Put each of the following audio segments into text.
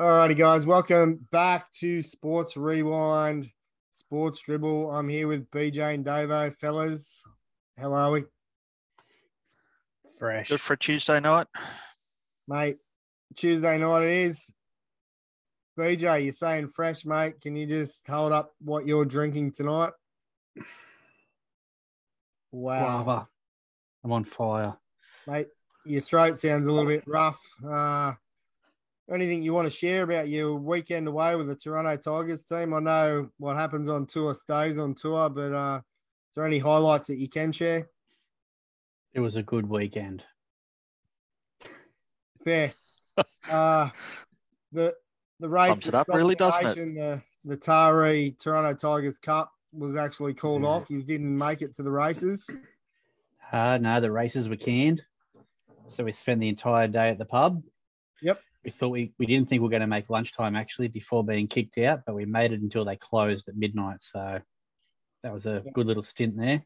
Alrighty, guys, welcome back to Sports Rewind, Sports Dribble. I'm here with BJ and Davo, fellas. How are we, Fresh. Good for a Tuesday night. mate? Tuesday night it is. BJ, you're saying fresh, mate. Can you just hold up what you're drinking tonight? Wow, Guava. I'm on fire. mate, your throat sounds a little bit rough. Uh, anything you want to share about your weekend away with the Toronto Tigers team? I know what happens on tour stays on tour, but uh, is there any highlights that you can share? It was a good weekend. Fair. uh, the the race Sums it at up really, doesn't it? The, the Tari Toronto Tigers Cup was actually called Yeah. off. You didn't make it to the races. Uh, no, the races were canned. So we spent the entire day at the pub. Yep. We thought we, we didn't think we were going to make lunchtime actually before being kicked out, but we made it until they closed at midnight. So that was a good little stint there.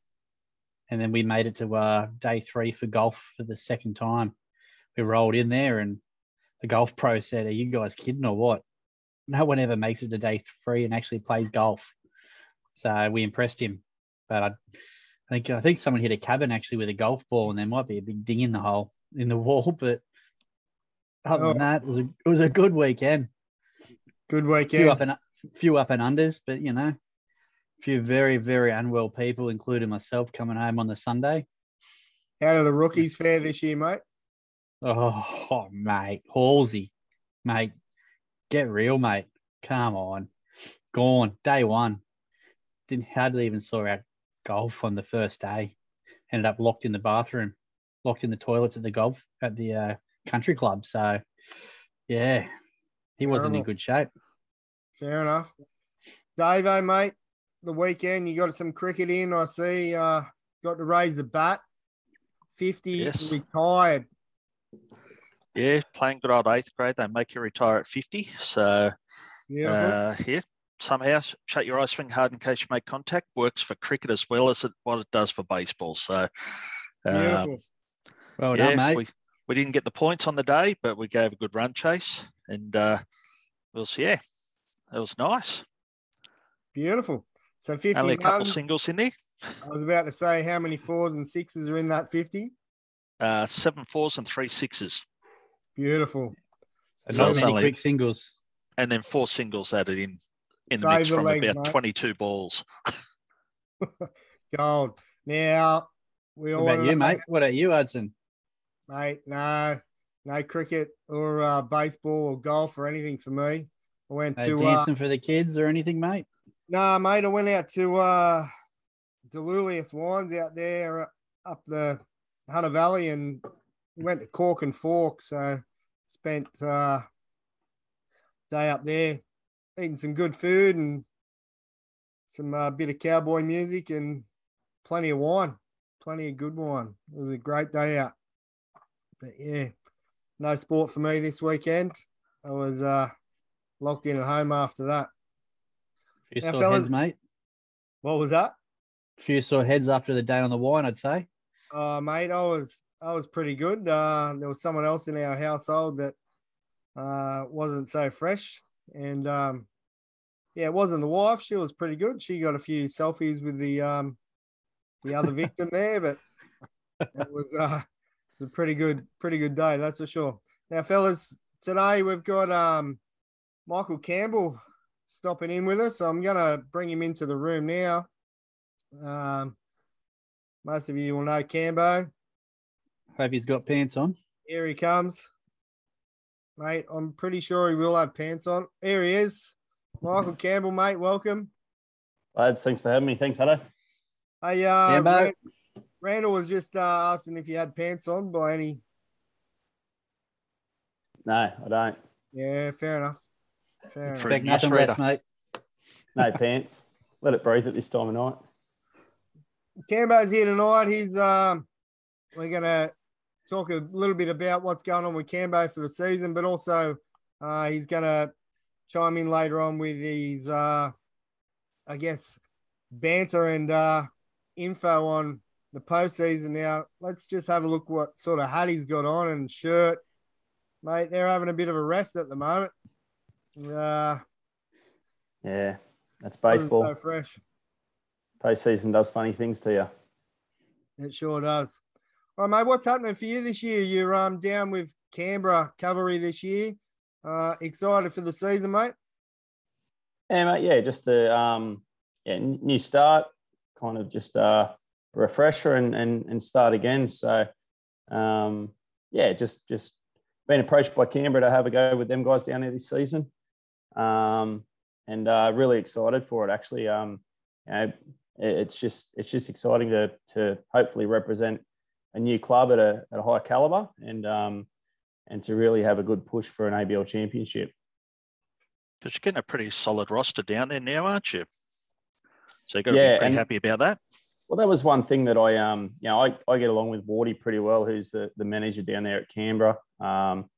And then we made it to uh, day three for golf for the second time. We rolled in there and the golf pro said, Are you guys kidding or what? No one ever makes it to day three and actually plays golf. So we impressed him. But I, I think I think someone hit a cabin actually with a golf ball, and there might be a big ding in the hole in the wall. But other than Oh. that, it was a it was a good weekend. Good Few weekend. up and few up and unders, but you know, a few very very unwell people, including myself, coming home on the Sunday. How do the rookies fare this year, mate? Oh, mate, Halsey, mate, get real, mate. Come on, gone day one. Didn't hardly even saw our golf on the first day. Ended up locked in the bathroom, locked in the toilets at the golf at the uh, country club. So, yeah, he wasn't in good shape. Fair enough. Davo, mate, the weekend you got some cricket in. I see. Uh, got to raise the bat. Fifty Yes. retired. Yeah, playing good old eighth grade, they make you retire at 50. So, Beautiful. uh, yeah, somehow shut your eyes, swing hard in case you make contact. Works for cricket as well as it, what it does for baseball. So, um, Beautiful. Well yeah, done, mate. we, we didn't get the points on the day, but we gave a good run chase. And uh, it was, yeah, it was nice. Beautiful. So fifty Only a couple runs. singles in there. I was about to say how many fours and sixes are in that fifty. Uh, seven fours and three sixes. Beautiful. So so not many only- quick singles. And then four singles added in in the Save mix the from legs, about mate. 22 balls. Gold. Now we What all about you, know- mate? What about you, Hudson? Mate, no, no cricket or uh, baseball or golf or anything for me. I went No to uh, dancing for the kids or anything, mate? Nah, mate, I went out to uh De Iuliis Wines out there uh, up the Hunter Valley and went to Cork and Fork. So spent uh day up there eating some good food and some uh, bit of cowboy music and plenty of wine, plenty of good wine. It was a great day out. But yeah, no sport for me this weekend. I was uh locked in at home after that. Few Now, sore fellas- heads, mate. What was that? Few sore heads after the day on the wine, I'd say. Uh, mate, I was I was pretty good. Uh, there was someone else in our household that uh, wasn't so fresh, and um, yeah, it wasn't the wife. She was pretty good. She got a few selfies with the um, the other victim there, but it was uh, it was a pretty good pretty good day, that's for sure. Now, fellas, today we've got um, Michael Campbell stopping in with us. I'm gonna bring him into the room now. Um, most of you will know Cambo. Hope he's got pants on. Here he comes. Mate, I'm pretty sure he will have pants on. Here he is. Michael Campbell, mate, welcome. Lads, thanks for having me. Thanks, Hutto. Hey, uh, Cambo. Rand- Randall was just uh, asking if you had pants on by any. No, I don't. Yeah, fair enough. Fair enough. Expect nothing less, mate. No pants. Let it breathe at this time of night. Cambo's here tonight. He's um, we're gonna talk a little bit about what's going on with Cambo for the season, but also uh, he's gonna chime in later on with his uh, I guess banter and uh, info on the postseason. Now let's just have a look what sort of hat he's got on and shirt, mate. They're having a bit of a rest at the moment. Uh, Yeah, that's baseball. So fresh. Postseason does funny things to you. It sure does. All right, mate. What's happening for you this year? You're um down with Canberra Cavalry this year. Uh, excited for the season, mate. Yeah, mate. Yeah, just a um, yeah, new start, kind of just uh, refresher and and and start again. So, um, yeah, just just been approached by Canberra to have a go with them guys down there this season, um, and uh, really excited for it. Actually, um, you know, it's just it's just exciting to to hopefully represent a new club at a at a high caliber and um, and to really have a good push for an ABL championship. Because you're getting a pretty solid roster down there now, aren't you? So you've got to Yeah, be pretty and- happy about that. Well, that was one thing that I, um, you know, I, I get along with Wardy pretty well, who's the, the manager down there at Canberra. Um,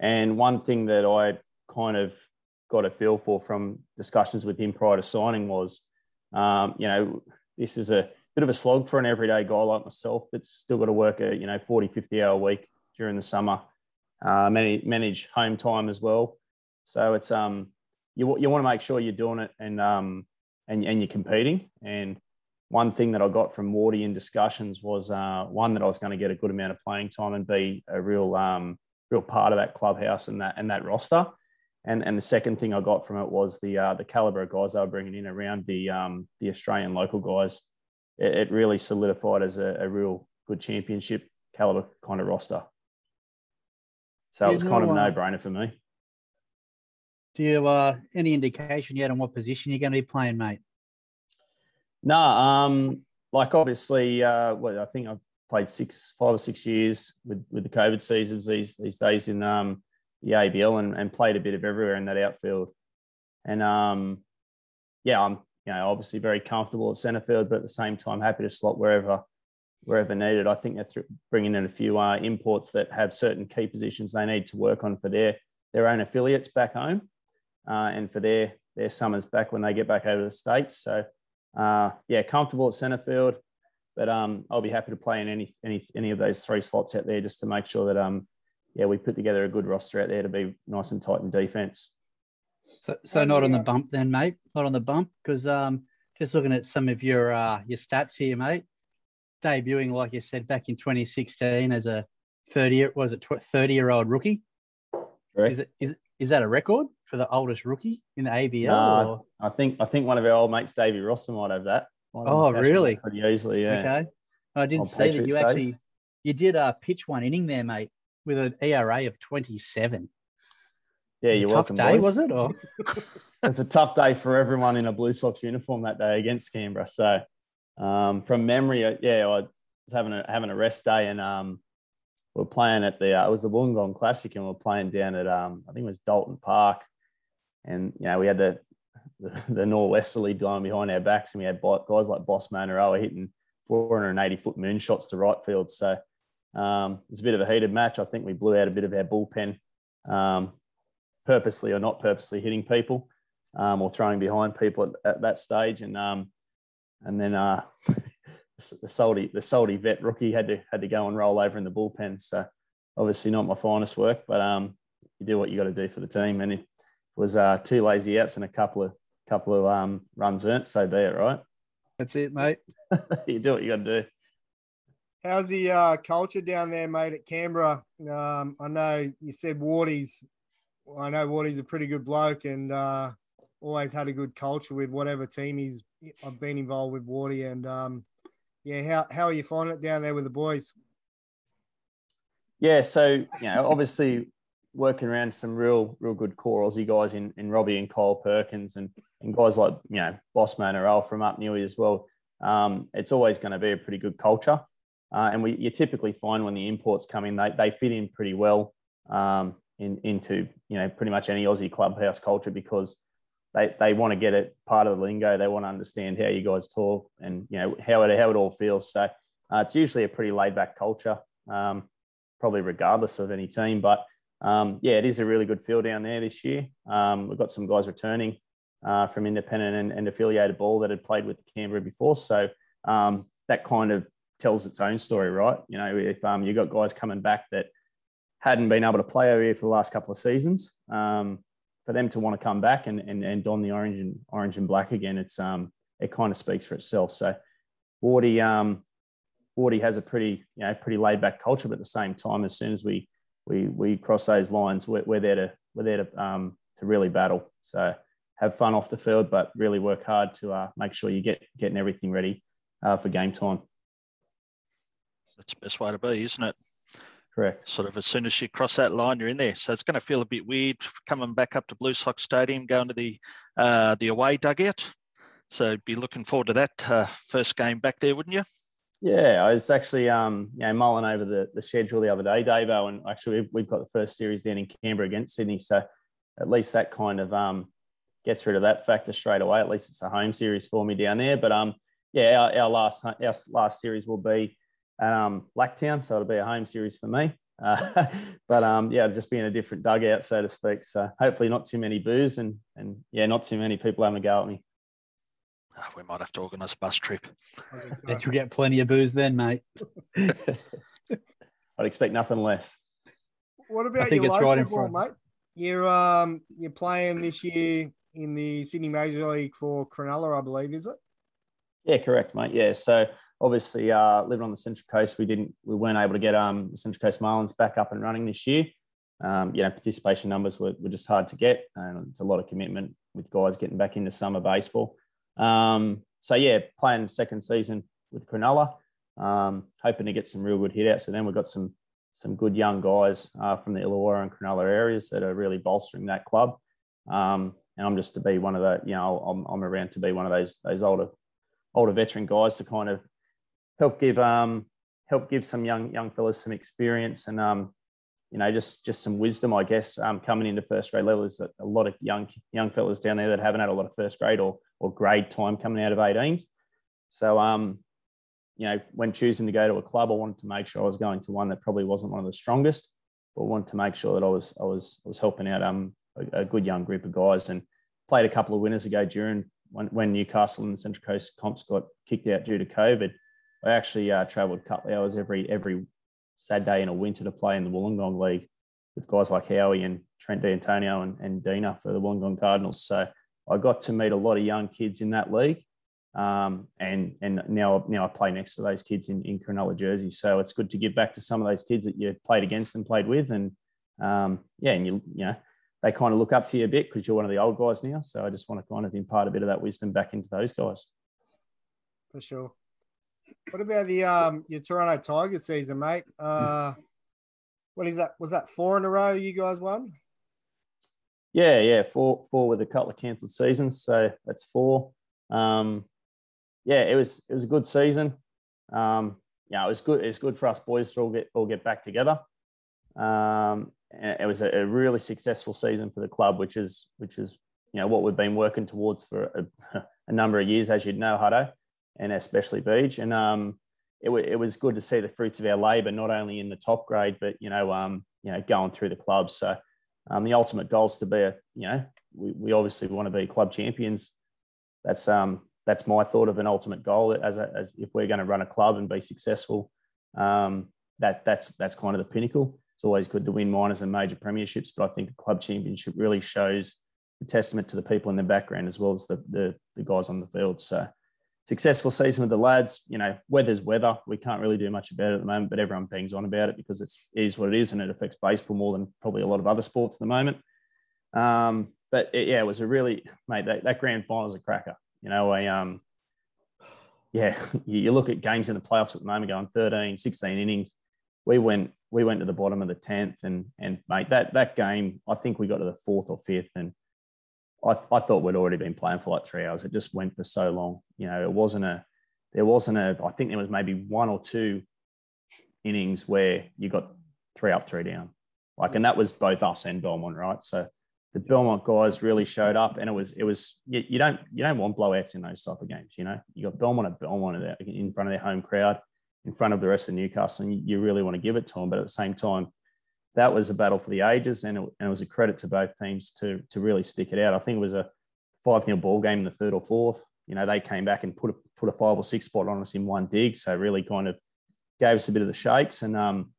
and one thing that I kind of got a feel for from discussions with him prior to signing was, um, you know, this is a bit of a slog for an everyday guy like myself that's still got to work a, you know, 40, 50 hour week during the summer, uh, manage, manage home time as well. So it's, um, you, you want to make sure you're doing it and, um, and, and you're competing. And, one thing that I got from Wardy in discussions was uh, one that I was going to get a good amount of playing time and be a real um, real part of that clubhouse and that and that roster. And and the second thing I got from it was the uh, the caliber of guys they were bringing in around the um, the Australian local guys. It, it really solidified as a, a real good championship caliber kind of roster. So it was kind of a no brainer for me. Do you uh any indication yet on what position you're going to be playing, mate? No, um, like obviously, uh, well, I think I've played six, five or six years with with the COVID seasons these these days in um, the ABL and, and played a bit of everywhere in that outfield. And um, yeah, I'm you know obviously very comfortable at centre field, but at the same time happy to slot wherever wherever needed. I think they're th- bringing in a few uh, imports that have certain key positions they need to work on for their their own affiliates back home, uh, and for their their summers back when they get back over the states. So uh, yeah, comfortable at centre field, but um, I'll be happy to play in any any any of those three slots out there just to make sure that um, yeah, we put together a good roster out there to be nice and tight in defence. So, so not on the bump then, mate. Not on the bump because um, just looking at some of your uh your stats here, mate. Debuting, like you said, back in 2016 as a 30 was it 30 year old rookie? Correct? Is it is is that a record for the oldest rookie in the ABL? Nah, or- I think I think one of our old mates, Davey Rossa, might have that. Might Oh, really? Pretty easily, yeah. Okay. I didn't see that you days. actually you did uh, pitch one inning there, mate, with an ERA of 27. Yeah, It was you're a tough welcome, day, boys. was it? Or it's a tough day for everyone in a Blue Sox uniform that day against Canberra. So, um, from memory, uh, yeah, I was having a having a rest day, and um, we are playing at the uh, it was the Wollongong Classic, and we are playing down at um, I think it was Dalton Park, and you know we had the the, the northwesterly behind our backs, and we had guys like Boss Moanaroa hitting 480 foot moonshots to right field. So um, it was a bit of a heated match. I think we blew out a bit of our bullpen. Um, purposely or not purposely hitting people um, or throwing behind people at, at that stage. And um, and then uh, the salty the salty vet rookie had to had to go and roll over in the bullpen. So obviously not my finest work, but um, you do what you got to do for the team. And if it was uh, two lazy outs and a couple of couple of um, runs earned, so be it, right? that's it, mate. you do what you got to do. How's the uh, culture down there, mate, at Canberra? Um, I know you said Wardy's. I know Wardy's a pretty good bloke and uh, always had a good culture with whatever team he's. I've been involved with Wardy, and um, yeah, how how are you finding it down there with the boys? Yeah, so you know, obviously working around some real, real good core Aussie guys in, in Robbie and Kyle Perkins and, and guys like you know Boss Moanaroa from up Newey as well. Um, it's always going to be a pretty good culture, uh, and we you typically find when the imports come in, they they fit in pretty well um, in into you know pretty much any Aussie clubhouse culture because they they want to get it part of the lingo. They want to understand how you guys talk and you know how it how it all feels. So uh, it's usually a pretty laid back culture. Um, probably regardless of any team. But um, yeah, it is a really good field down there this year. Um, we've got some guys returning uh, from independent and, and, affiliated ball that had played with Canberra before. So um, that kind of tells its own story, right? You know, if um, you've got guys coming back that hadn't been able to play over here for the last couple of seasons, um, for them to want to come back and, and, and don the orange and orange and black again, it's um, it kind of speaks for itself. So, Wardy, um, Wardy has a pretty, you know, pretty laid back culture, but at the same time, as soon as we we we cross those lines, we're, we're there to we're there to um, to really battle. So have fun off the field, but really work hard to uh, make sure you get getting everything ready uh, for game time. That's the best way to be, isn't it? Correct. Sort of as soon as you cross that line, you're in there. So it's going to feel a bit weird coming back up to Blue Sox Stadium, going to the uh, the away dugout. So be looking forward to that uh, first game back there, wouldn't you? Yeah, I was actually um, you know, mulling over the, the schedule the other day, Dave, and actually we've, we've got the first series down in Canberra against Sydney. So at least that kind of um, gets rid of that factor straight away. At least it's a home series for me down there. But um, yeah, our, our last our last series will be um, Blacktown, so it'll be a home series for me. Uh, but um, yeah, just be in a different dugout, so to speak. So hopefully, not too many boos and and yeah, not too many people having a go at me. Oh, we might have to organise a bus trip. Bet you'll get plenty of booze then, mate. I'd expect nothing less. What about I think your it's local right in ball, front. mate? You're um you're playing this year in the Sydney Major League for Cronulla, I believe, is it? Yeah, correct, mate. Yeah, so obviously, uh, living on the Central Coast, we didn't, we weren't able to get um, the Central Coast Marlins back up and running this year. Um, you know, participation numbers were, were just hard to get, and it's a lot of commitment with guys getting back into summer baseball. Um, so yeah, playing second season with Cronulla, um, hoping to get some real good hit outs. So then we've got some some good young guys uh, from the Illawarra and Cronulla areas that are really bolstering that club. Um, and I'm just to be one of the, you know, I'm, I'm around to be one of those those older older veteran guys to kind of help give um help give some young young fellas some experience and um you know just just some wisdom I guess um coming into first grade level. Is a, lot of young young fellas down there that haven't had a lot of first grade or or grade time coming out of 18s so um you know when choosing to go to a club I wanted to make sure I was going to one that probably wasn't one of the strongest but wanted to make sure that I was I was I was helping out um a, a good young group of guys and played a couple of winners ago during when, when Newcastle and the Central Coast comps got kicked out due to COVID, I actually uh, travelled a couple hours every every Saturday in a winter to play in the Wollongong League with guys like Howie and Trent D'Antonio and, and Dina for the Wollongong Cardinals. So I got to meet a lot of young kids in that league. Um, and and now now I play next to those kids in, in Cronulla jersey. So it's good to give back to some of those kids that you played against and played with. And um, yeah, and you you know they kind of look up to you a bit because you're one of the old guys now. So I just want to kind of impart a bit of that wisdom back into those guys. For sure. What about the um your Toronto Tiger season, mate? Uh what is that? Was that four in a row you guys won? Yeah, yeah, four four with a couple of cancelled seasons, so that's four. Um, yeah, it was it was a good season. Um, yeah, it was good. It's good for us boys to all get all get back together. Um, it was a, a really successful season for the club, which is which is you know what we've been working towards for a, a number of years, as you'd know, Hutto, and especially Beach. And um, it, w- it was good to see the fruits of our labour, not only in the top grade, but you know, um, you know, going through the clubs. So um, the ultimate goal is to be a, you know, we, we obviously want to be club champions. That's um, that's my thought of an ultimate goal as, a, as if we're going to run a club and be successful. Um, that that's that's kind of the pinnacle. It's always good to win minors and major premierships, but I think the club championship really shows a testament to the people in the background as well as the, the, the guys on the field. So successful season with the lads. You know, weather's weather. We can't really do much about it at the moment, but everyone bangs on about it because it's it is what it is, and it affects baseball more than probably a lot of other sports at the moment. Um, but it, yeah, it was a really mate. That, that grand final is a cracker. You know, I um, yeah, you, look at games in the playoffs at the moment, going 13, 16 innings. We went we went to the bottom of the tenth, and and mate, that that game, I think we got to the fourth or fifth, and I, I thought we'd already been playing for like three hours. It just went for so long. You know, it wasn't a, there wasn't a, I think there was maybe one or two innings where you got three up, three down. Like, and that was both us and Belmont, right? So the Belmont guys really showed up, and it was, it was, you, you don't, you don't want blowouts in those type of games. You know, you got Belmont at Belmont in front of their home crowd, in front of the rest of Newcastle, and you really want to give it to them. But at the same time, that was a battle for the ages, and it, and it was a credit to both teams to to really stick it out. I think it was a five 0 ball game in the third or fourth. You know, they came back and put a put a five or six spot on us in one dig, so really kind of gave us a bit of the shakes. And um,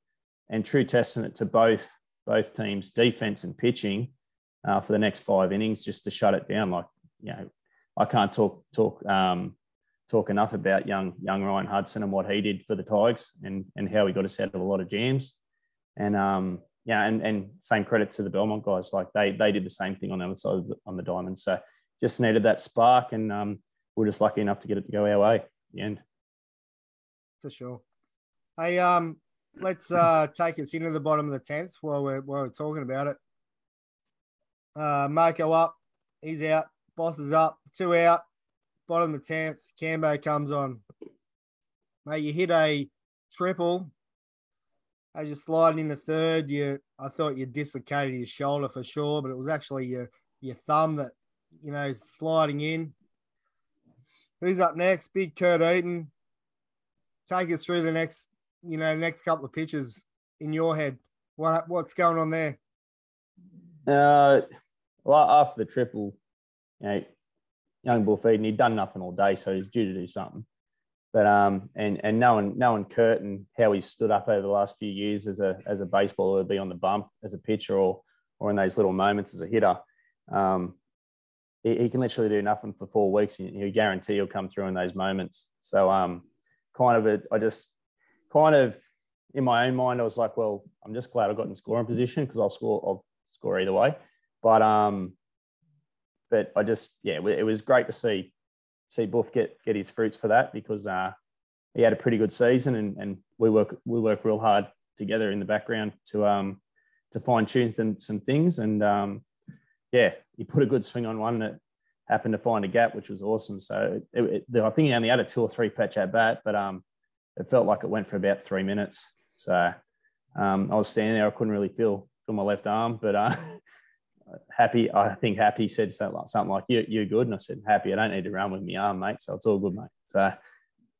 and true testament to both both teams' defense and pitching. uh, for the next five innings just to shut it down. Like you know, I can't talk talk um, talk enough about young young Ryan Hudson and what he did for the Tigers and and how he got us out of a lot of jams. And um, yeah, and and same credit to the Belmont guys. Like they they did the same thing on the other side the, on the diamond. So just needed that spark, and um, we're just lucky enough to get it to go our way. the end. For sure. Hey, um, let's uh take us into the bottom of the tenth while we're while we're talking about it. Uh, Mako up, he's out. Boss is up, two out. Bottom of the tenth, Cambo comes on. Mate, you hit a triple as you're sliding into third. You, I thought you dislocated your shoulder for sure, but it was actually your your thumb that you know sliding in. Who's up next? Big Kurt Eaton. Take us through the next, you know, next couple of pitches in your head. What what's going on there? Uh, well, after the triple, you know, young bull feeding, he'd done nothing all day, so he's due to do something. But um, and and knowing knowing Kurt and how he stood up over the last few years as a as a baseballer, be on the bump as a pitcher or or in those little moments as a hitter, um, he, he, can literally do nothing for four weeks. And you guarantee he'll come through in those moments. So um, kind of a, I just kind of in my own mind, I was like, well, I'm just glad I got in scoring position because I'll score, I'll score either way. But um, but I just yeah, it was great to see see Buff get get his fruits for that because uh, he had a pretty good season and, and we work we work real hard together in the background to um to fine tune some, some things and um, yeah, he put a good swing on one that happened to find a gap, which was awesome. So it, it, I think he only had a two or three pitch at bat, but um, it felt like it went for about three minutes. So um, I was standing there, I couldn't really feel feel my left arm, but uh, happy. I think happy said something like, "You you're good," and I said, "Happy, I don't need to run with my arm, mate. So it's all good, mate." So,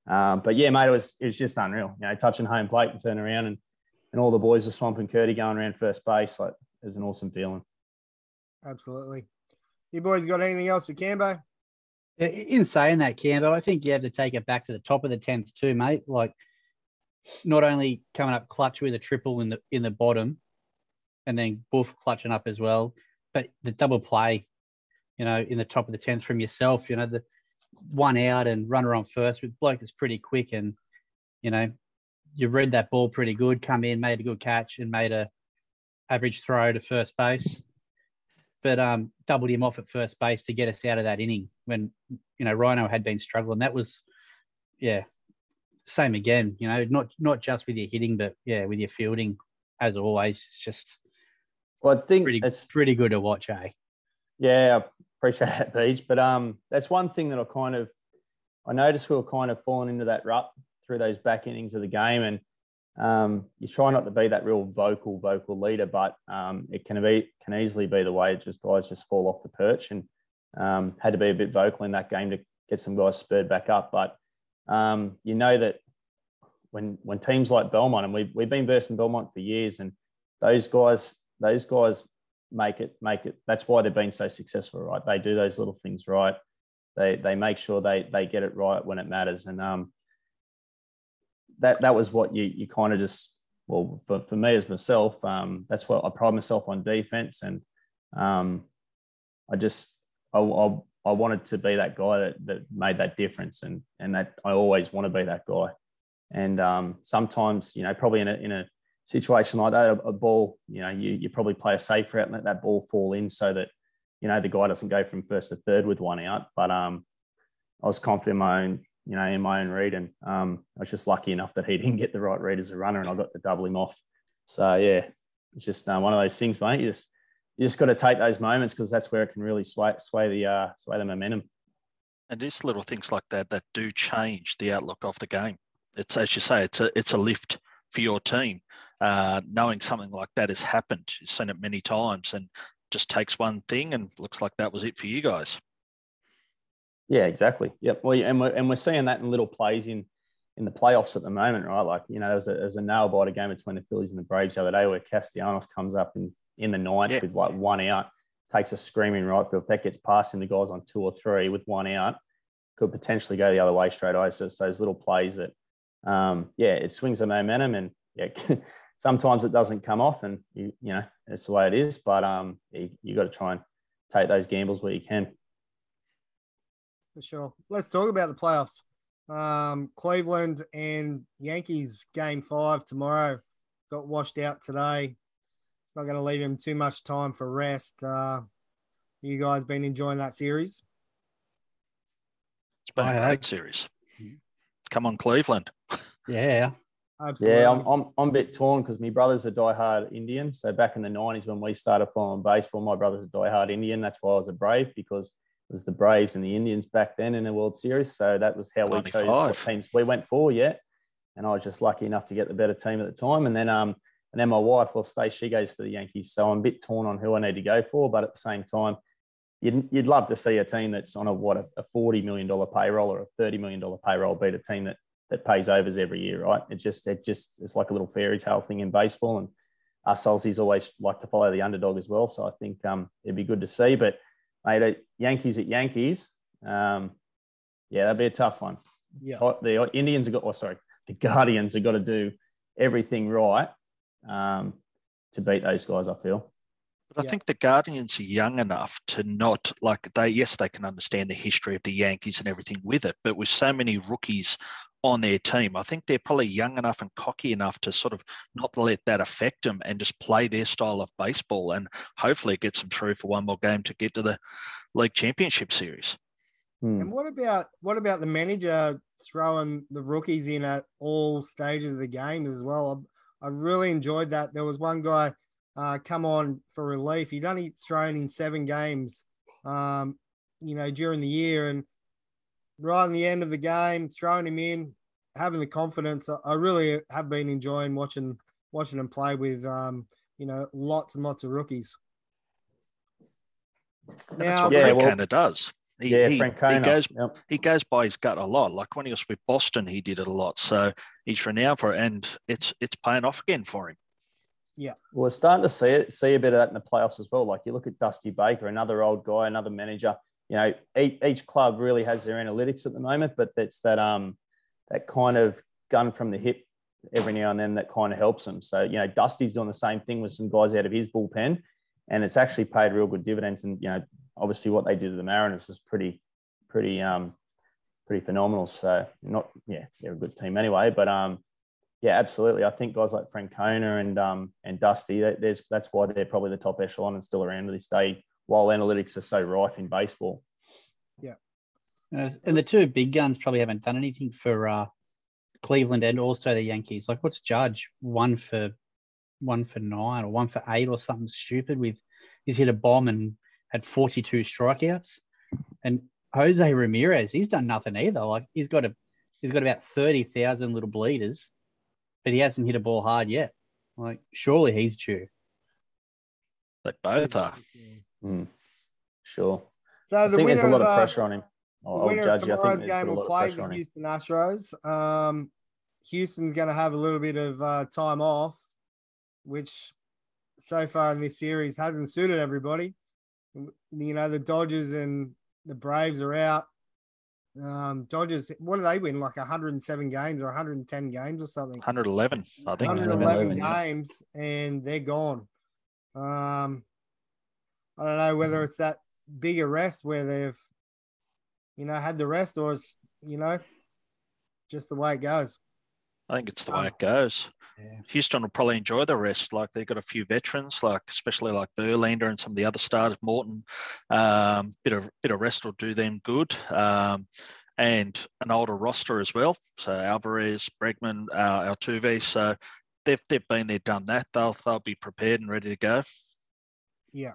um, but yeah, mate, it was it was just unreal. You know, touching home plate and turning around and and all the boys are swamping Curdy going around first base. Like it was an awesome feeling. Absolutely. You boys got anything else for Cambo? In saying that, Cambo, I think you have to take it back to the top of the tenth too, mate. Like not only coming up clutch with a triple in the in the bottom, and then Buff clutching up as well, but the double play, you know, in the top of the tenth from yourself, you know, the one out and runner on first with bloke that's pretty quick and you know, you read that ball pretty good, come in, made a good catch and made a average throw to first base but um, doubled him off at first base to get us out of that inning when you know Rhino had been struggling. That was, yeah, same again. You know, not not just with your hitting, but yeah, with your fielding. As always, it's just. Well, I think pretty, it's pretty good to watch, eh? Yeah, I appreciate that, Beach. But um, that's one thing that I kind of, I noticed we were kind of falling into that rut through those back innings of the game, and um, you try not to be that real vocal, vocal leader, but um, it can be can easily be the way just guys just fall off the perch and um, had to be a bit vocal in that game to get some guys spurred back up. But um, you know that when when teams like Belmont and we've we've been versing Belmont for years, and those guys those guys make it make it. That's why they've been so successful, right? They do those little things right. They they make sure they they get it right when it matters, and um, that that was what you you kind of just well for, for me as myself um, that's what I pride myself on defense and um, I just I, I, I wanted to be that guy that, that made that difference and and that I always want to be that guy and um, sometimes you know probably in a in a situation like that a, a, ball you know you you probably play a safe route and let that ball fall in so that you know the guy doesn't go from first to third with one out but um I was confident in my own you know, in my own read. And um, I was just lucky enough that he didn't get the right read as a runner, and I got to double him off. So yeah, it's just uh, one of those things, mate. You just you just got to take those moments because that's where it can really sway sway the uh, sway the momentum. And just little things like that that do change the outlook of the game. It's as you say, it's a it's a lift for your team. Uh, knowing something like that has happened, you've seen it many times, and just takes one thing, and looks like that was it for you guys. Yeah, exactly. Yep. Well, and we're and we're seeing that in little plays in in the playoffs at the moment, right? Like you know, there was a, there was a nail biter game between the Phillies and the Braves the other day where Castellanos comes up in in the ninth yeah. with like one out, takes a screaming right field. If that gets past him, the guy's on two or three with one out, could potentially go the other way straight away. So it's those little plays that, um, yeah, it swings the momentum and yeah, sometimes it doesn't come off, and you you know it's the way it is. But um, you, you got to try and take those gambles where you can. For sure. Let's talk about the playoffs. Um, Cleveland and Yankees game five tomorrow got washed out today. It's not going to leave him too much time for rest. Uh, you guys been enjoying that series? It's been a great series. Come on, Cleveland. Yeah. Absolutely. Yeah, I'm, I'm, I'm a bit torn because my brother's a diehard Indian. So back in the 90s when we started following baseball, my brother's a diehard Indian. That's why I was a Brave because it was the Braves and the Indians back then in the World Series. So that was how we chose what teams we went for. Yeah, and I was just lucky enough to get the better team at the time. And then um and then my wife, well, stay she goes for the Yankees. So I'm a bit torn on who I need to go for, but at the same time. You'd, you'd love to see a team that's on a what a, a forty million dollar payroll or a thirty million dollar payroll beat a team that that pays overs every year, right? It just it just it's like a little fairy tale thing in baseball, and us Aussies always like to follow the underdog as well. So I think um, it'd be good to see. But mate, uh, Yankees at Yankees, um, yeah, that'd be a tough one. Yeah. The Indians have got, oh sorry, the Guardians have got to do everything right um, to beat those guys. I feel. But I Yeah. think the Guardians are young enough to not like they yes they can understand the history of the Yankees and everything with it, but with so many rookies on their team, I think they're probably young enough and cocky enough to sort of not let that affect them and just play their style of baseball and hopefully get gets them through for one more game to get to the league championship series. Hmm. And what about what about the manager throwing the rookies in at all stages of the game as well? I, I really enjoyed that. There was one guy uh, come on for relief. He'd only thrown in seven games, um, you know, during the year, and right in the end of the game, throwing him in, having the confidence. I, I really have been enjoying watching watching him play with, um, you know, lots and lots of rookies. And Now, that's what Yeah, Frank well- Kona does. He, yeah, he, Frank he goes Yep. he goes by his gut a lot. Like when he was with Boston, he did it a lot. So he's renowned for it, and it's it's paying off again for him. Well, we're starting to see it, see a bit of that in the playoffs as well. Like you look at Dusty Baker, another old guy, another manager. You know, each, each club really has their analytics at the moment, but that's that um that kind of gun from the hip every now and then that kind of helps them. So you know, Dusty's doing the same thing with some guys out of his bullpen, and it's actually paid real good dividends. And you know, obviously what they did to the Mariners was pretty, pretty um pretty phenomenal. So not yeah, they're a good team anyway, but um yeah, absolutely. I think guys like Francona and um and Dusty, there's that's why they're probably the top echelon and still around to this day. While analytics are so rife in baseball, Uh, And the two big guns probably haven't done anything for uh, Cleveland and also the Yankees. Like, what's Judge? One for one for nine or one for eight or something stupid. With he's hit a bomb and had forty two strikeouts. And Jose Ramirez, he's done nothing either. Like he's got a he's got about thirty thousand little bleeders, but he hasn't hit a ball hard yet. Like surely he's due. They both are. Hmm. sure. So I the think there's a winner lot of, of uh, pressure on him. The I'll, I'll judge of you. I tomorrow's think there's game a will lot of play pressure the on him. Houston Astros. Um, Houston's going to have a little bit of uh, time off, which so far in this series hasn't suited everybody. You know, the Dodgers and the Braves are out. Um, Dodgers, what do they win? Like 107 games or 110 games or something? 111, I think. 111 111, yeah. games and they're gone. Um, I don't know whether it's that big a rest where they've, you know, had the rest or it's, you know, just the way it goes. I think it's the Um, way it goes. Yeah. Houston will probably enjoy the rest. Like they've got a few veterans, like especially like Verlander and some of the other stars, Morton. Um, bit of bit of rest will do them good. Um, and an older roster as well. So Alvarez, Bregman, uh, Altuve. So they've they've been there, done that. They'll they'll be prepared and ready to go. Yeah.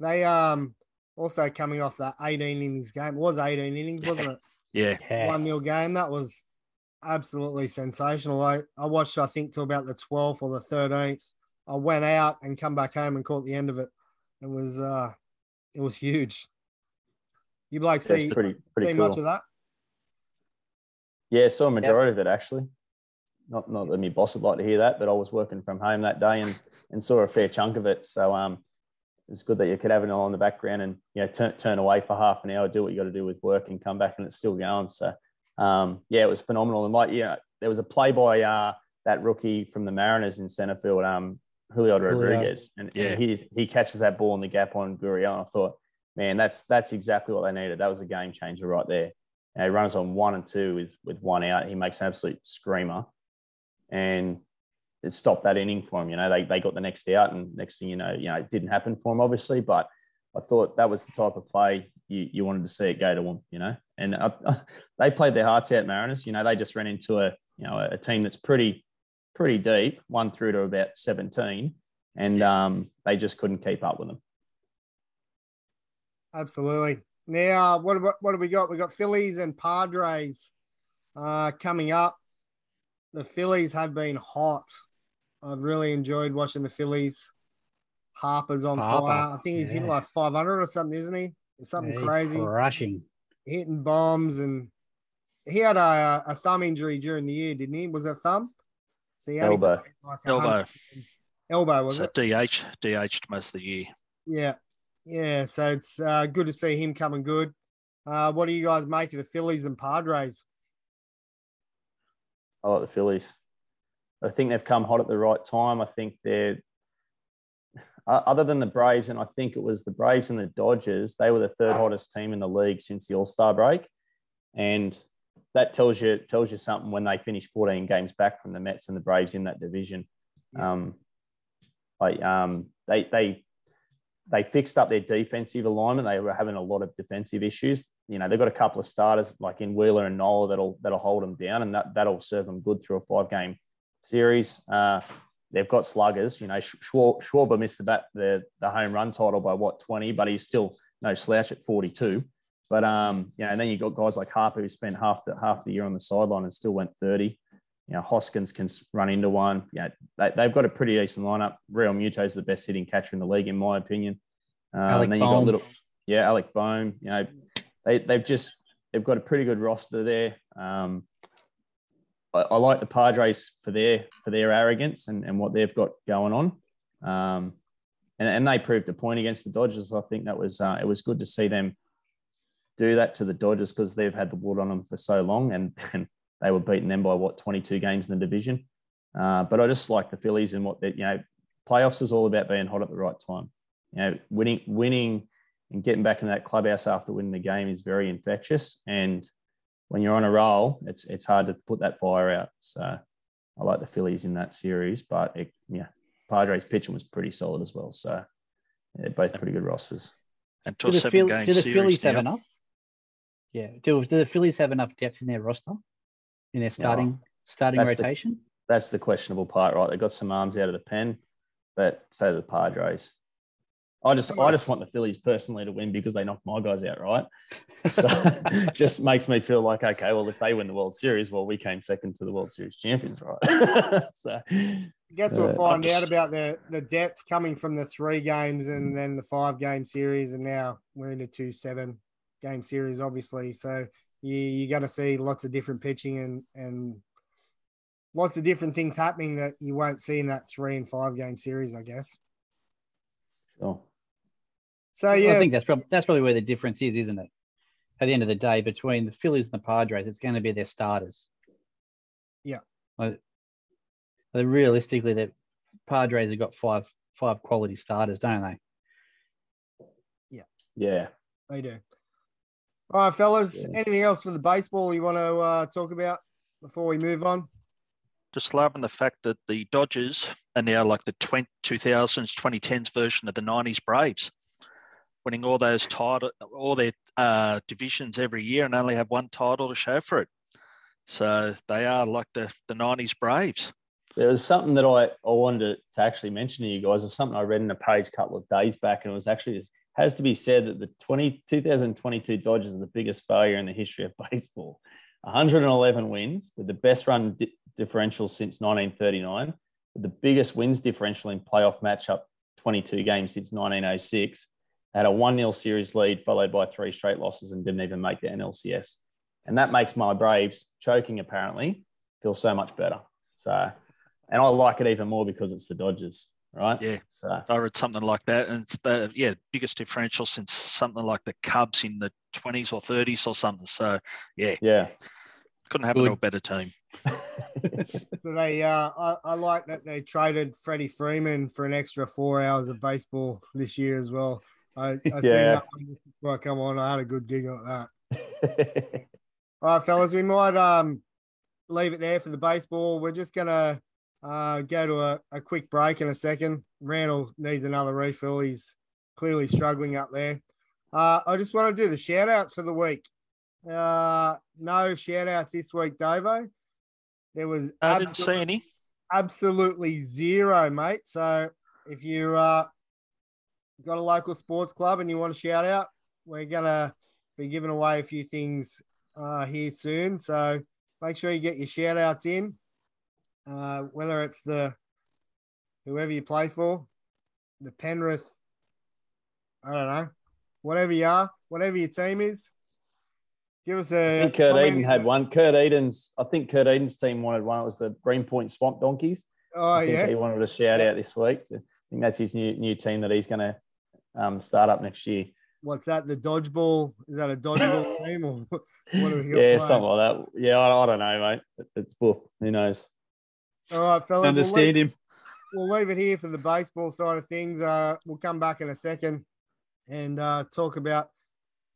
They um also coming off that 18 innings game. It was 18 innings, wasn't it? Yeah, Yeah. One nil game. That was absolutely sensational. I, I watched, I think, till about the 12th or the 13th. I went out and come back home and caught the end of it. It was uh it was huge. You like That's see, pretty pretty see cool. much of that? Yeah, saw a majority of it actually. Not not that my boss would like to hear that, but I was working from home that day and and saw a fair chunk of it. So um, it's good that you could have it on in the background and you know turn turn away for half an hour, do what you got to do with work, and come back and it's still going. So um, yeah, it was phenomenal. And like yeah, there was a play by uh, that rookie from the Mariners in centre field, um, Julio Rodriguez, and, Yeah. and he he catches that ball in the gap on Gurriel. I thought, man, that's that's exactly what they needed. That was a game changer right there. And he runs on one and two with with one out. He makes an absolute screamer, and it stopped that inning for him. You know, they they got the next out, and next thing you know, you know, it didn't happen for him, obviously, but I thought that was the type of play you, you wanted to see it go to them, you know. And uh, they played their hearts out, Mariners. You know, they just ran into a you know a team that's pretty pretty deep, one through to about seventeen, and um, they just couldn't keep up with them. Absolutely. Now, what what what have we got? We got Phillies and Padres uh, coming up. The Phillies have been hot. I've really enjoyed watching the Phillies. Harper's on Harper, fire. I think he's hitting yeah. like 500 or something, isn't he? It's something Yeah, crazy. Crushing. Hitting bombs and he had a, a thumb injury during the year, didn't he? Was that thumb? So he only Elbow. like Elbow. Elbow was So it? DH, DH'd most of the year. Yeah, yeah. So it's uh, good to see him coming good. Uh, what do you guys make of the Phillies and Padres? I like the Phillies. I think they've come hot at the right time. I think they're other than the Braves, and I think it was the Braves and the Dodgers. They were the third hottest team in the league since the All Star break, and that tells you tells you something when they finish 14 games back from the Mets and the Braves in that division. Um, I, um, they they they fixed up their defensive alignment. They were having a lot of defensive issues. You know, they've got a couple of starters like in Wheeler and Nola that'll that'll hold them down, and that that'll serve them good through a five game series. Uh, they've got sluggers. You know, Schwar- Schwarber missed the bat the the home run title by what twenty, but he's still no slouch at forty two. But um, you know, and then you've got guys like Harper who spent half the half the year on the sideline and still went thirty. You know, Hoskins can run into one. Yeah, they, they've got a pretty decent lineup. Realmuto is the best hitting catcher in the league, in my opinion. Um, Alec and then you got a little, yeah, Alec Bohm. You know, they they've just they've got a pretty good roster there. Um, I, I like the Padres for their for their arrogance and, and what they've got going on. Um, and, and they proved a point against the Dodgers. I think that was uh, it was good to see them do that to the Dodgers because they've had the wood on them for so long, and, and they were beating them by what 22 games in the division. Uh, but I just like the Phillies and what they, you know, playoffs is all about being hot at the right time. You know, winning, winning, and getting back in that clubhouse after winning the game is very infectious. And when you're on a roll, it's it's hard to put that fire out. So I like the Phillies in that series, but it, yeah, Padres pitching was pretty solid as well. So yeah, both pretty good rosters. And to Do a the, seven Phil- game do the series Phillies have now. enough? Yeah. Do, do the Phillies have enough depth in their roster, in their starting starting That's the- rotation? That's the questionable part, right? They got some arms out of the pen, but so do the Padres. I just I just want the Phillies personally to win because they knocked my guys out, right? So just makes me feel like okay, well if they win the World Series, well we came second to the World Series champions, right? so I guess we'll Uh, find I'm out about the the depth coming from the three games and then the five game series, and now we're into two seven game series, obviously. So you, you're going to see lots of different pitching and and lots of different things happening that you won't see in that three and five game series, I guess. sure. So yeah, I think that's probably that's probably where the difference is, isn't it? At the end of the day, between the Phillies and the Padres, it's going to be their starters. Yeah. Like, like, realistically, the Padres have got five five quality starters, don't they? Yeah. Yeah. they do. All right, fellas. Yeah. Anything else for the baseball you want to uh, talk about before we move on? Just loving the fact that the Dodgers are now like the 20, 2000s, 2010s version of the 90s Braves, winning all those title, all their uh, divisions every year, and only have one title to show for it. So they are like the the 90s Braves. There was something that I, I wanted to, to actually mention to you guys. It's something I read in a page a couple of days back, and it was actually it has to be said that the 20, 2022 Dodgers are the biggest failure in the history of baseball. 111 wins with the best run di- differential since 1939, with the biggest wins differential in playoff matchup 22 games since 1906. They had a 1 0 series lead, followed by three straight losses, and didn't even make the NLCS. And that makes my Braves choking, apparently, feel so much better. So, and I like it even more because it's the Dodgers, right? Yeah. So, I read something like that, and it's the yeah biggest differential since something like the Cubs in the 20s or 30s or something. So yeah. Yeah, couldn't have Good. a real better team. So they, uh, I, I like that they traded Freddie Freeman for an extra four hours of baseball this year as well. I, I seen Yeah. that one before I come on. I had a good dig at that. All right, fellas, we might um leave it there for the baseball. We're just gonna uh go to a, a quick break in a second. Randall needs another refill. He's clearly struggling up there. Uh, I just want to do the shout outs for the week. Uh, no shout outs this week, Davo. There was I didn't see any. absolutely zero, mate. So if you uh got a local sports club and you want to shout out, we're gonna be giving away a few things uh here soon. So make sure you get your shout outs in. Uh whether it's the whoever you play for, the Penrith, I don't know, whatever you are, whatever your team is. Give us I a think Kurt comment. Eden had one. Kurt Eden's, I think Kurt Eden's team wanted one. It was the Greenpoint Swamp Donkeys. Oh I think yeah. he wanted a shout out this week. I think that's his new new team that he's going to um, start up next year. What's that? The dodgeball? Is that a dodgeball team or what are we Yeah, playing? something like that. Yeah, I, I don't know, mate. It's boof. Who knows? All right, fellas. We'll leave, Understand him. we'll leave it here for the baseball side of things. Uh, we'll come back in a second and uh, talk about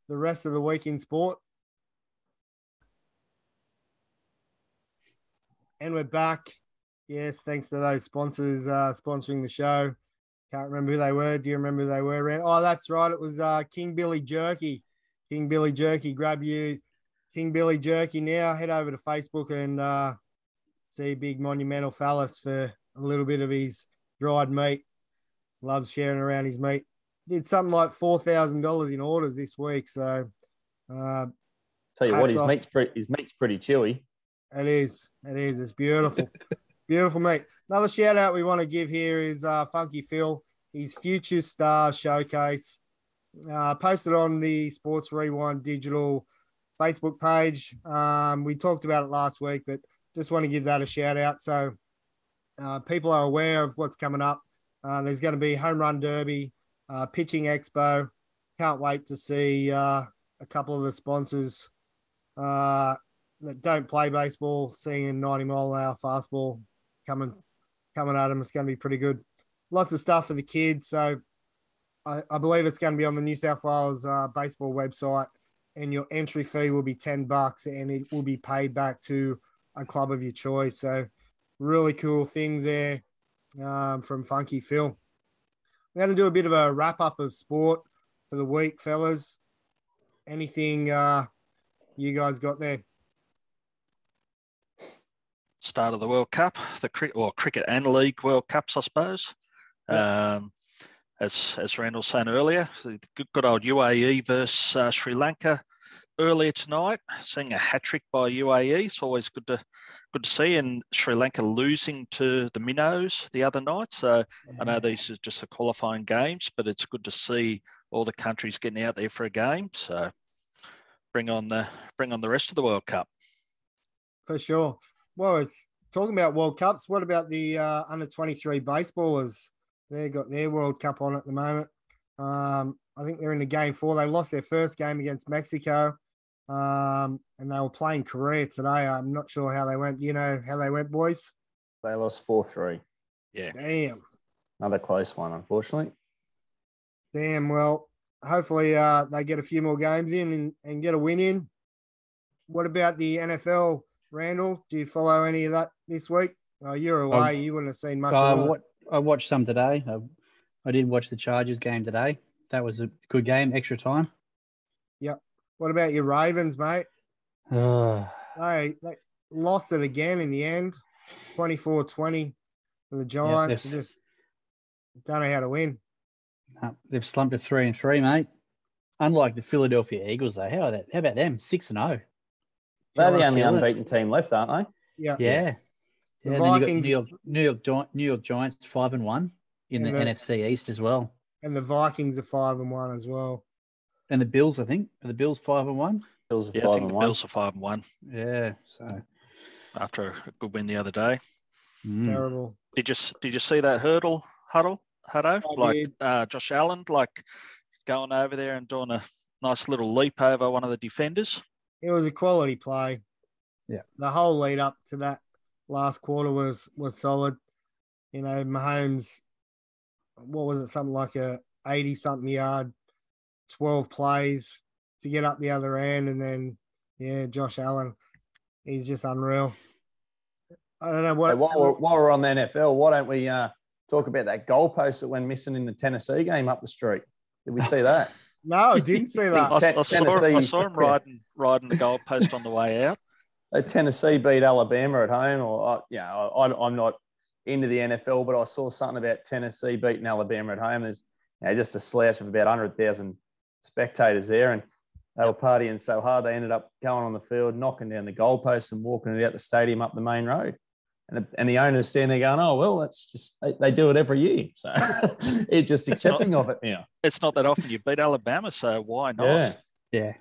the rest of the week in sport. And we're back. Yes, thanks to those sponsors uh, sponsoring the show. Can't remember who they were. Do you remember who they were? Rand? Oh, that's right. It was uh, King Billy Jerky. King Billy Jerky. Grab you, King Billy Jerky now. Head over to Facebook and uh, see Big Monumental Phallus for a little bit of his dried meat. Loves sharing around his meat. Did something like four thousand dollars in orders this week. So uh, Tell you what, his off. meat's pretty. His meat's pretty chewy. It is. It is. It's beautiful. beautiful, meat. Another shout out we want to give here is uh, Funky Phil, his Future Star Showcase. Uh, posted on the Sports Rewind digital Facebook page. Um, we talked about it last week, but just want to give that a shout out. So uh, people are aware of what's coming up. Uh, there's going to be Home Run Derby, uh, Pitching Expo. Can't wait to see uh, a couple of the sponsors uh, that don't play baseball, seeing a 90 mile an hour fastball coming coming at them. It's going to be pretty good. Lots of stuff for the kids. So I, I believe it's going to be on the New South Wales uh, baseball website, and your entry fee will be 10 bucks and it will be paid back to a club of your choice. So really cool things there um, from Funky Phil. We're going to do a bit of a wrap up of sport for the week, fellas. Anything uh, you guys got there? start of the World Cup, the cricket or cricket and league World Cups, I suppose. Um, as as Randall saying earlier, good, good old UAE versus uh, Sri Lanka earlier tonight. Seeing a hat trick by UAE, it's always good to good to see. And Sri Lanka losing to the Minnows the other night. So I know these are just the qualifying games, but it's good to see all the countries getting out there for a game. So bring on the bring on the rest of the World Cup. For sure. Well, it's talking about World Cups. What about the uh, under 23 baseballers? They got their World Cup on at the moment. Um, I think they're in the game four. They lost their first game against Mexico, um, and they were playing Korea today. I'm not sure how they went. You know how they went, boys? They lost four three. Yeah. Damn, Another close one, unfortunately. damn. Well, hopefully uh, they get a few more games in and, and get a win in. What about the NFL, Randall? Do you follow any of that this week? Oh, you're away. you wouldn't have seen much. I, of it. wa- I watched some today. I, I did watch the Chargers game today. That was a good game, extra time. What about your Ravens, mate? Uh, They, they lost it again in the end, 24 20 for the Giants. yes. just don't know how to win. no, they've slumped to three and three, mate. Unlike the Philadelphia Eagles, though. How, are that, how about them? Six and oh. They're the only like killing it. unbeaten team left, aren't Yeah. Yeah. The yeah and then you got Vikings- New York, New York, Gi- New York Giants five and one in the, the- NFC East as well, And the Vikings are 5 and 1 as well. And the Bills. I think are the Bills five and one. Bills are Yeah, I five think and the one. Bills are five and one Yeah. So after a good win the other day. mm. Terrible. Did you did you see that hurdle huddle Hutto? I Like uh, Josh Allen, like going over there and doing a nice little leap over one of the defenders. It was a quality play. Yeah. The whole lead up to that last quarter was was solid. You know, Mahomes, what was it, something like a 80 something yard, 12 plays to get up the other end. And then, yeah, Josh Allen, he's just unreal. I don't know what. Hey, while, we're, while we're on the NFL, why don't we uh, talk about that goalpost that went missing in the Tennessee game up the street? Did we see that? no, I didn't see that. I, I saw, I saw him riding riding the goalpost on the way out. Uh, Tennessee beat Alabama at home, or uh, yeah, I, I'm not into the NFL, but I saw something about Tennessee beating Alabama at home. There's you know, just a slouch of about 100,000 spectators there, and they were partying so hard they ended up going on the field, knocking down the goalposts and walking it out the stadium up the main road. And, and the owners standing there going, "Oh well, that's just they, they do it every year, so it's just It's not- accepting of it now." It's not that often you beat Alabama, so why not? Yeah. Yeah.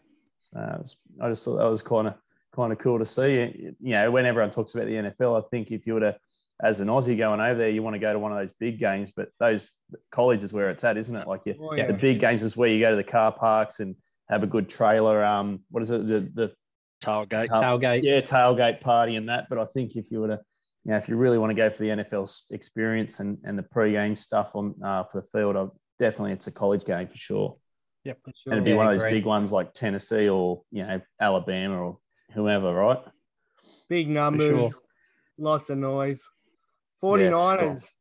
So it was, I just thought that was kind of kind of cool to see. You know, when everyone talks about the NFL, I think if you were to, as an Aussie going over there, you want to go to one of those big games, but those college is where it's at, isn't it? Like you, Oh, the yeah. big games is where you go to the car parks and have a good trailer. Um, what is it? The the Tailgate. Tailgate. yeah tailgate party and that. But I think if you were to, you know, if you really want to go for the NFL experience and and the pre-game stuff on uh, for the field, I, definitely it's a college game for sure. Yep. For sure. And it'd be. Yeah, one of those agree. big ones like Tennessee or you know Alabama or whoever, right? Big numbers, lots of noise. 49ers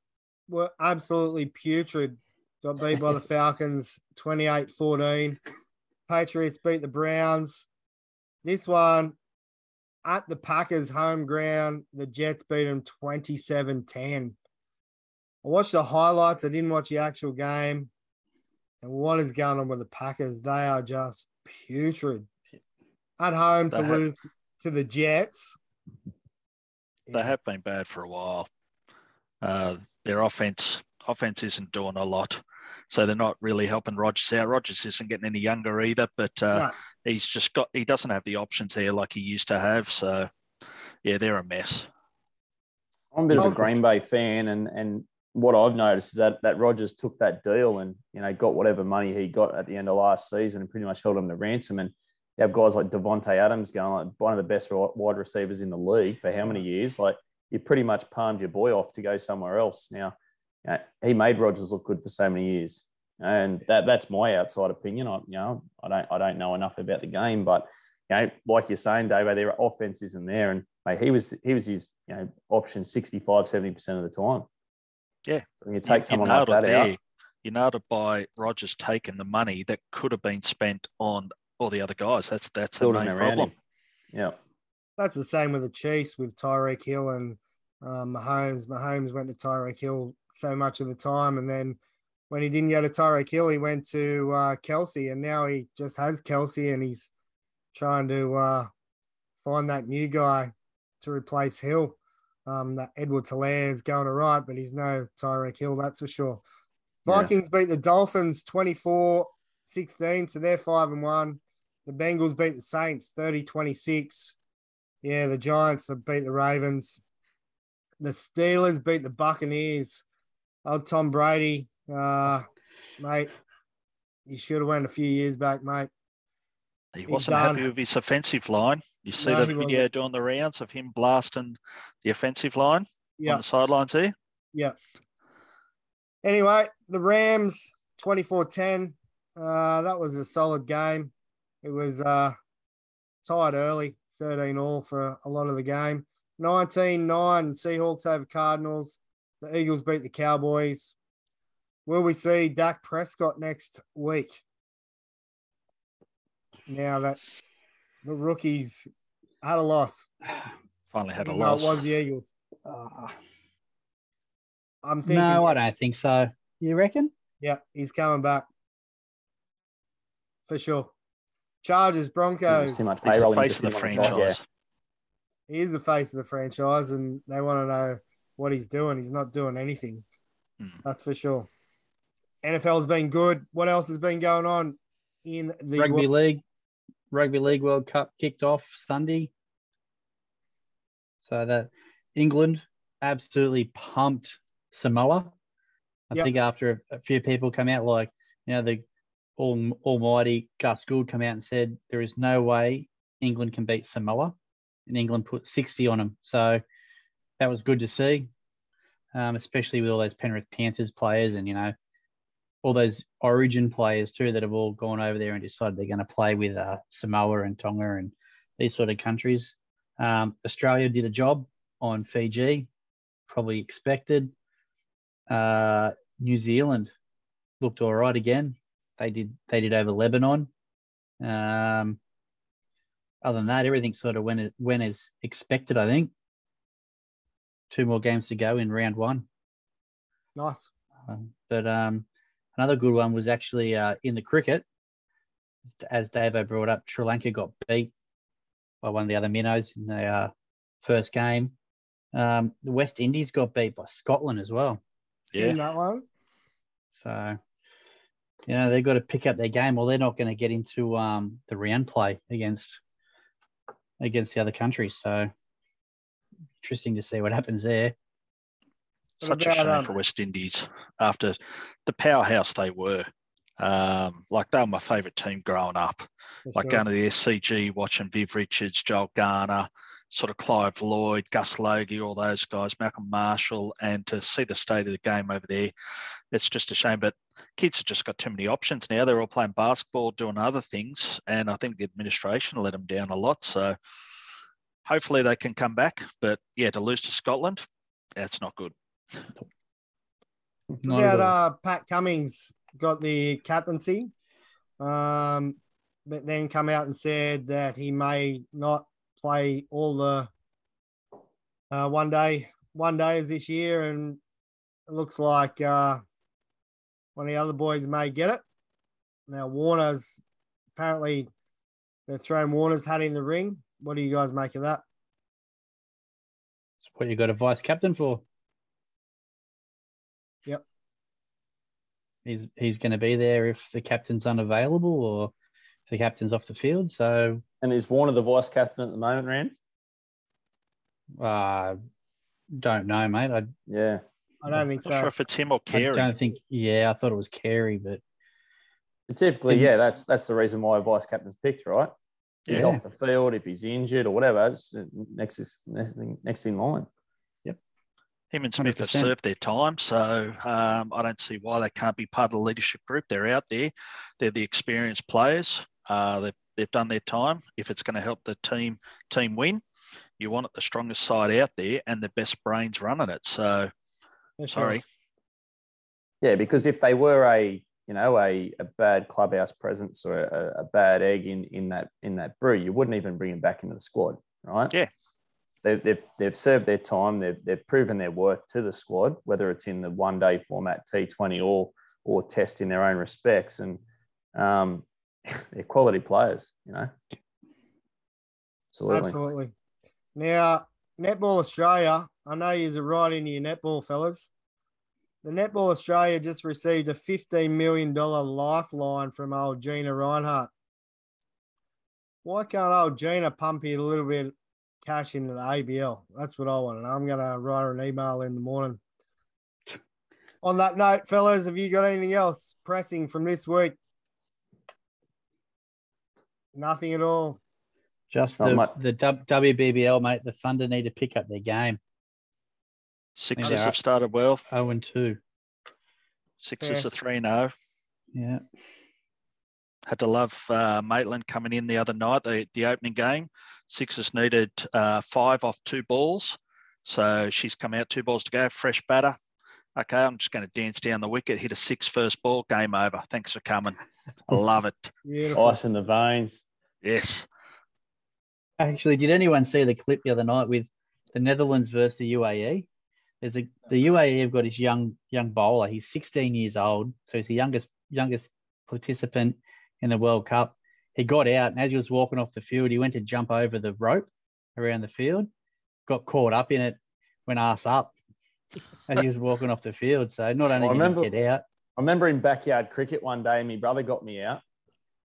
were absolutely putrid. Got beat by the Falcons 28 14. Patriots beat the Browns. This one at the Packers' home ground, the Jets beat them 27 10. I watched the highlights, I didn't watch the actual game. And what is going on with the Packers? They are just putrid. At home to have- lose to the Jets. They have been bad for a while. Uh, their offense offense isn't doing a lot, so they're not really helping Rodgers out. Rodgers isn't getting any younger either, but uh, No. he's just got he doesn't have the options there like he used to have. So yeah, they're a mess. I'm a bit of a Green Bay fan, and and what I've noticed is that that Rodgers took that deal and you know got whatever money he got at the end of last season and pretty much held him to ransom. And you have guys like Davante Adams going like one of the best wide receivers in the league for how many years? Like you pretty much palmed your boy off to go somewhere else. Now you know, he made Rodgers look good for so many years, and that that's my outside opinion. I you know I don't I don't know enough about the game, but you know, like you're saying, Dave, their offense isn't there. And mate, he was he was his you know option 65, 70 percent of the time. Yeah. When you take you, someone you like that it out, there. You nailed it by Rodgers taking the money that could have been spent on all the other guys. That's that's the main problem. him. Yeah. That's the same with the Chiefs with Tyreek Hill and um, Mahomes. Mahomes went to Tyreek Hill so much of the time, and then when he didn't go to Tyreek Hill, he went to uh, Kelce, and now he just has Kelce, and he's trying to uh, find that new guy to replace Hill. Um, that Edward Helaire is going to all right, but he's no Tyreek Hill, that's for sure. Yeah. Vikings beat the Dolphins 24 16, so they're 5 and 1. The Bengals beat the Saints 30 26. Yeah, the Giants beat the Ravens. The Steelers beat the Buccaneers. Oh, Tom Brady, uh, mate, you should have went a few years back, mate. He wasn't happy with his offensive line. You see No, the video wasn't. doing the rounds of him blasting the offensive line on Yeah, the sidelines here. yeah. Anyway, the Rams 24 10. Uh, that was a solid game. It was uh, tied early, 13 all for a lot of the game. 19 9 Seahawks over Cardinals. The Eagles beat the Cowboys. Will we see Dak Prescott next week? Now that the rookies had a loss. Finally had a even though loss. It was the Eagles. Uh, I'm thinking. no, I don't think so. You reckon? Yeah, he's coming back for sure. Chargers, Broncos. Too much He's the payroll. face of the franchise. He is the face of the franchise, and they want to know what he's doing. He's not doing anything. Hmm. That's for sure. NFL's been good. What else has been going on in the Rugby league, rugby league World Cup kicked off Sunday. So that England absolutely pumped Samoa. I Yep. think after a, a few people come out, like you know the all, almighty Gus Gould come out and said there is no way England can beat Samoa, and England put 60 on them. So that was good to see, um, especially with all those Penrith Panthers players and you know all those Origin players too that have all gone over there and decided they're going to play with uh, Samoa and Tonga and these sort of countries. Um, Australia did a job on Fiji, probably expected. Uh, New Zealand looked all right again. They did they did over Lebanon. Um, other than that, everything sort of went went as expected. I think. Two more games to go in round one. Nice. Um, but um, another good one was actually uh, in the cricket. As Davo brought up, Sri Lanka got beat by one of the other minnows in the uh, first game. Um, the West Indies got beat by Scotland as well. Yeah. In that one. So, you know, they've got to pick up their game, or they're not going to get into um, the round play against against the other countries. So, interesting to see what happens there. Such What a shame um, for West Indies after the powerhouse they were. Um, like they were my favourite team growing up. for Like sure. going to the SCG, watching Viv Richards, Joel Garner, sort of Clive Lloyd, Gus Logie, all those guys, Malcolm Marshall, and to see the state of the game over there, it's just a shame. But kids have just got too many options now. They're all playing basketball, doing other things, and I think the administration let them down a lot. So hopefully they can come back. But yeah, to lose to Scotland, that's not good. What Not at about uh, Pat Cummins got the captaincy, um, but then come out and said that he may not play all the uh, one day one days this year, and it looks like uh, one of the other boys may get it. Now Warner's apparently they're throwing Warner's hat in the ring. What do you guys make of that? That's what you got a vice captain for. Yep. He's he's going to be there if the captain's unavailable or if the captain's off the field. So And is Warner the vice captain at the moment, Rand? uh, don't know, mate. I, Yeah. I don't think Not sure so. if it's him or Carey. I don't think. Yeah, I thought it was Carey, but Typically, yeah, that's that's the reason why a vice captain's picked, right? He's Yeah. off the field if he's injured or whatever. It's next is next, next in line. Yep. Him and Smith have 100%. served their time, so um, I don't see why they can't be part of the leadership group. They're out there, they're the experienced players. Uh, they've, they've done their time. If it's going to help the team team win, you want it the strongest side out there and the best brains running it. So For sure. sorry, Yeah, because if they were a you know a, a bad clubhouse presence or a, a bad egg in in that in that brew, you wouldn't even bring him back into the squad, right? Yeah. They've, they've, they've served their time. They've, they've proven their worth to the squad, whether it's in the one day format T20 or or test in their own respects. And um, they're quality players, you know. Absolutely. Absolutely. Now, Netball Australia, I know you're right into your netball, fellas. The Netball Australia just received a $15 million lifeline from old Gina Rinehart. Why can't old Gina pump you a little bit cash into the ABL? That's what I want know. I'm going to write her an email in the morning. On that note, fellas, have you got anything else pressing from this week? Nothing at all. just the, much. the WBBL, mate. The Thunder need to pick up their game. Sixers they're have started well. 0 and 2. Sixers Fair. are 3 0. Yeah. Had to love uh, Maitlan coming in the other night, the, the opening game. Sixers needed uh, five off two balls. So she's come out, two balls to go, fresh batter. Okay, I'm just going to dance down the wicket, hit a six first ball, game over. Thanks for coming. I love it. Beautiful. Ice in the veins. Yes. Actually, did anyone see the clip the other night with the Netherlands versus the UAE? There's a the UAE have got his young young bowler. He's 16 years old, so he's the youngest youngest participant in the World Cup. He got out, and as he was walking off the field, he went to jump over the rope around the field, got caught up in it, went ass up as he was walking off the field. So not only I did remember- he get out, I remember in backyard cricket one day, my brother got me out,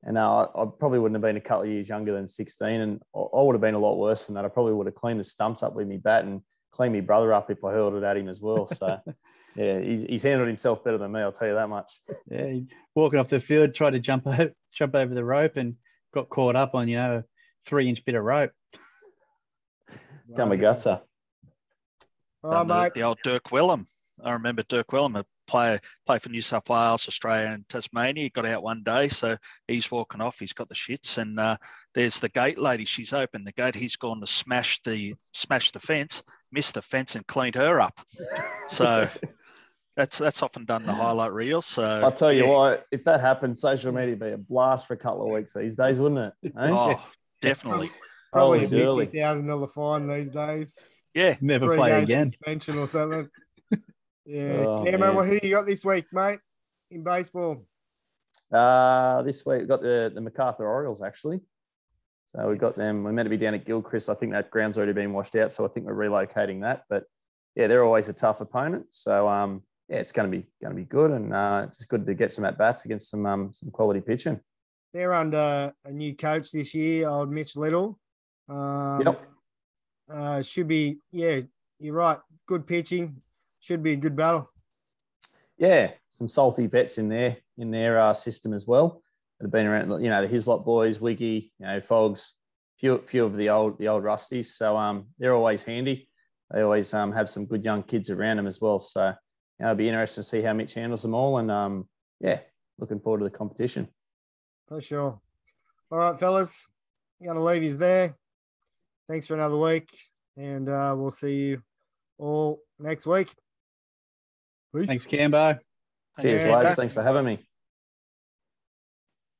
and uh, I probably wouldn't have been a couple of years younger than 16, and I I would have been a lot worse than that. I probably would have cleaned the stumps up with me bat and cleaned my brother up if I hurled it at him as well. So, yeah, he's, he's handled himself better than me, I'll tell you that much. yeah, walking off the field, tried to jump over, jump over the rope, and got caught up on you know a three inch bit of rope. Come a gutser. All right, the, mate. the old Dirk Wellham. I remember Dirk Wellham, a player, play for New South Wales, Australia, and Tasmania. He got out one day, so he's walking off. He's got the shits, and uh, there's the gate lady. She's opened the gate. He's gone to smash the smash the fence, missed the fence, and cleaned her up. So that's that's often done the highlight reel. So I'll tell you yeah. what, if that happened, social media would be a blast for a couple of weeks these days, wouldn't it? Eh? Oh, definitely. Probably Holy a dooly. fifty thousand dollar fine these days. Yeah. Never Three play game again. Suspension or something. Yeah. Oh. Well, who you got this week, mate? In baseball. Uh, this week we've got the, the MacArthur Orioles actually. So we've got them. We're meant to be down at Gilchrist. I think that ground's already been washed out. So I think we're relocating that. But yeah, they're always a tough opponent. So um, yeah, it's going to be going to be good and uh, just good to get some at bats against some um, some quality pitching. They're under a new coach this year, old Mitch Little. Um, Yep. Uh, should be, yeah, you're right. Good pitching. Should be a good battle. Yeah, some salty vets in there in their uh, system as well that have been around. You know, the Hislop boys, Wiggy, you know, Fogs, few few of the old the old Rusties. So um, they're always handy. They always um, have some good young kids around them as well. So you know, it'll be interesting to see how Mitch handles them all. And um, yeah, looking forward to the competition. For sure. All right, fellas. I'm going to leave you there. Thanks for another week. And uh, we'll see you all next week. Peace. Thanks, Cambo. Cheers, Yeah. lads. Thanks for having me.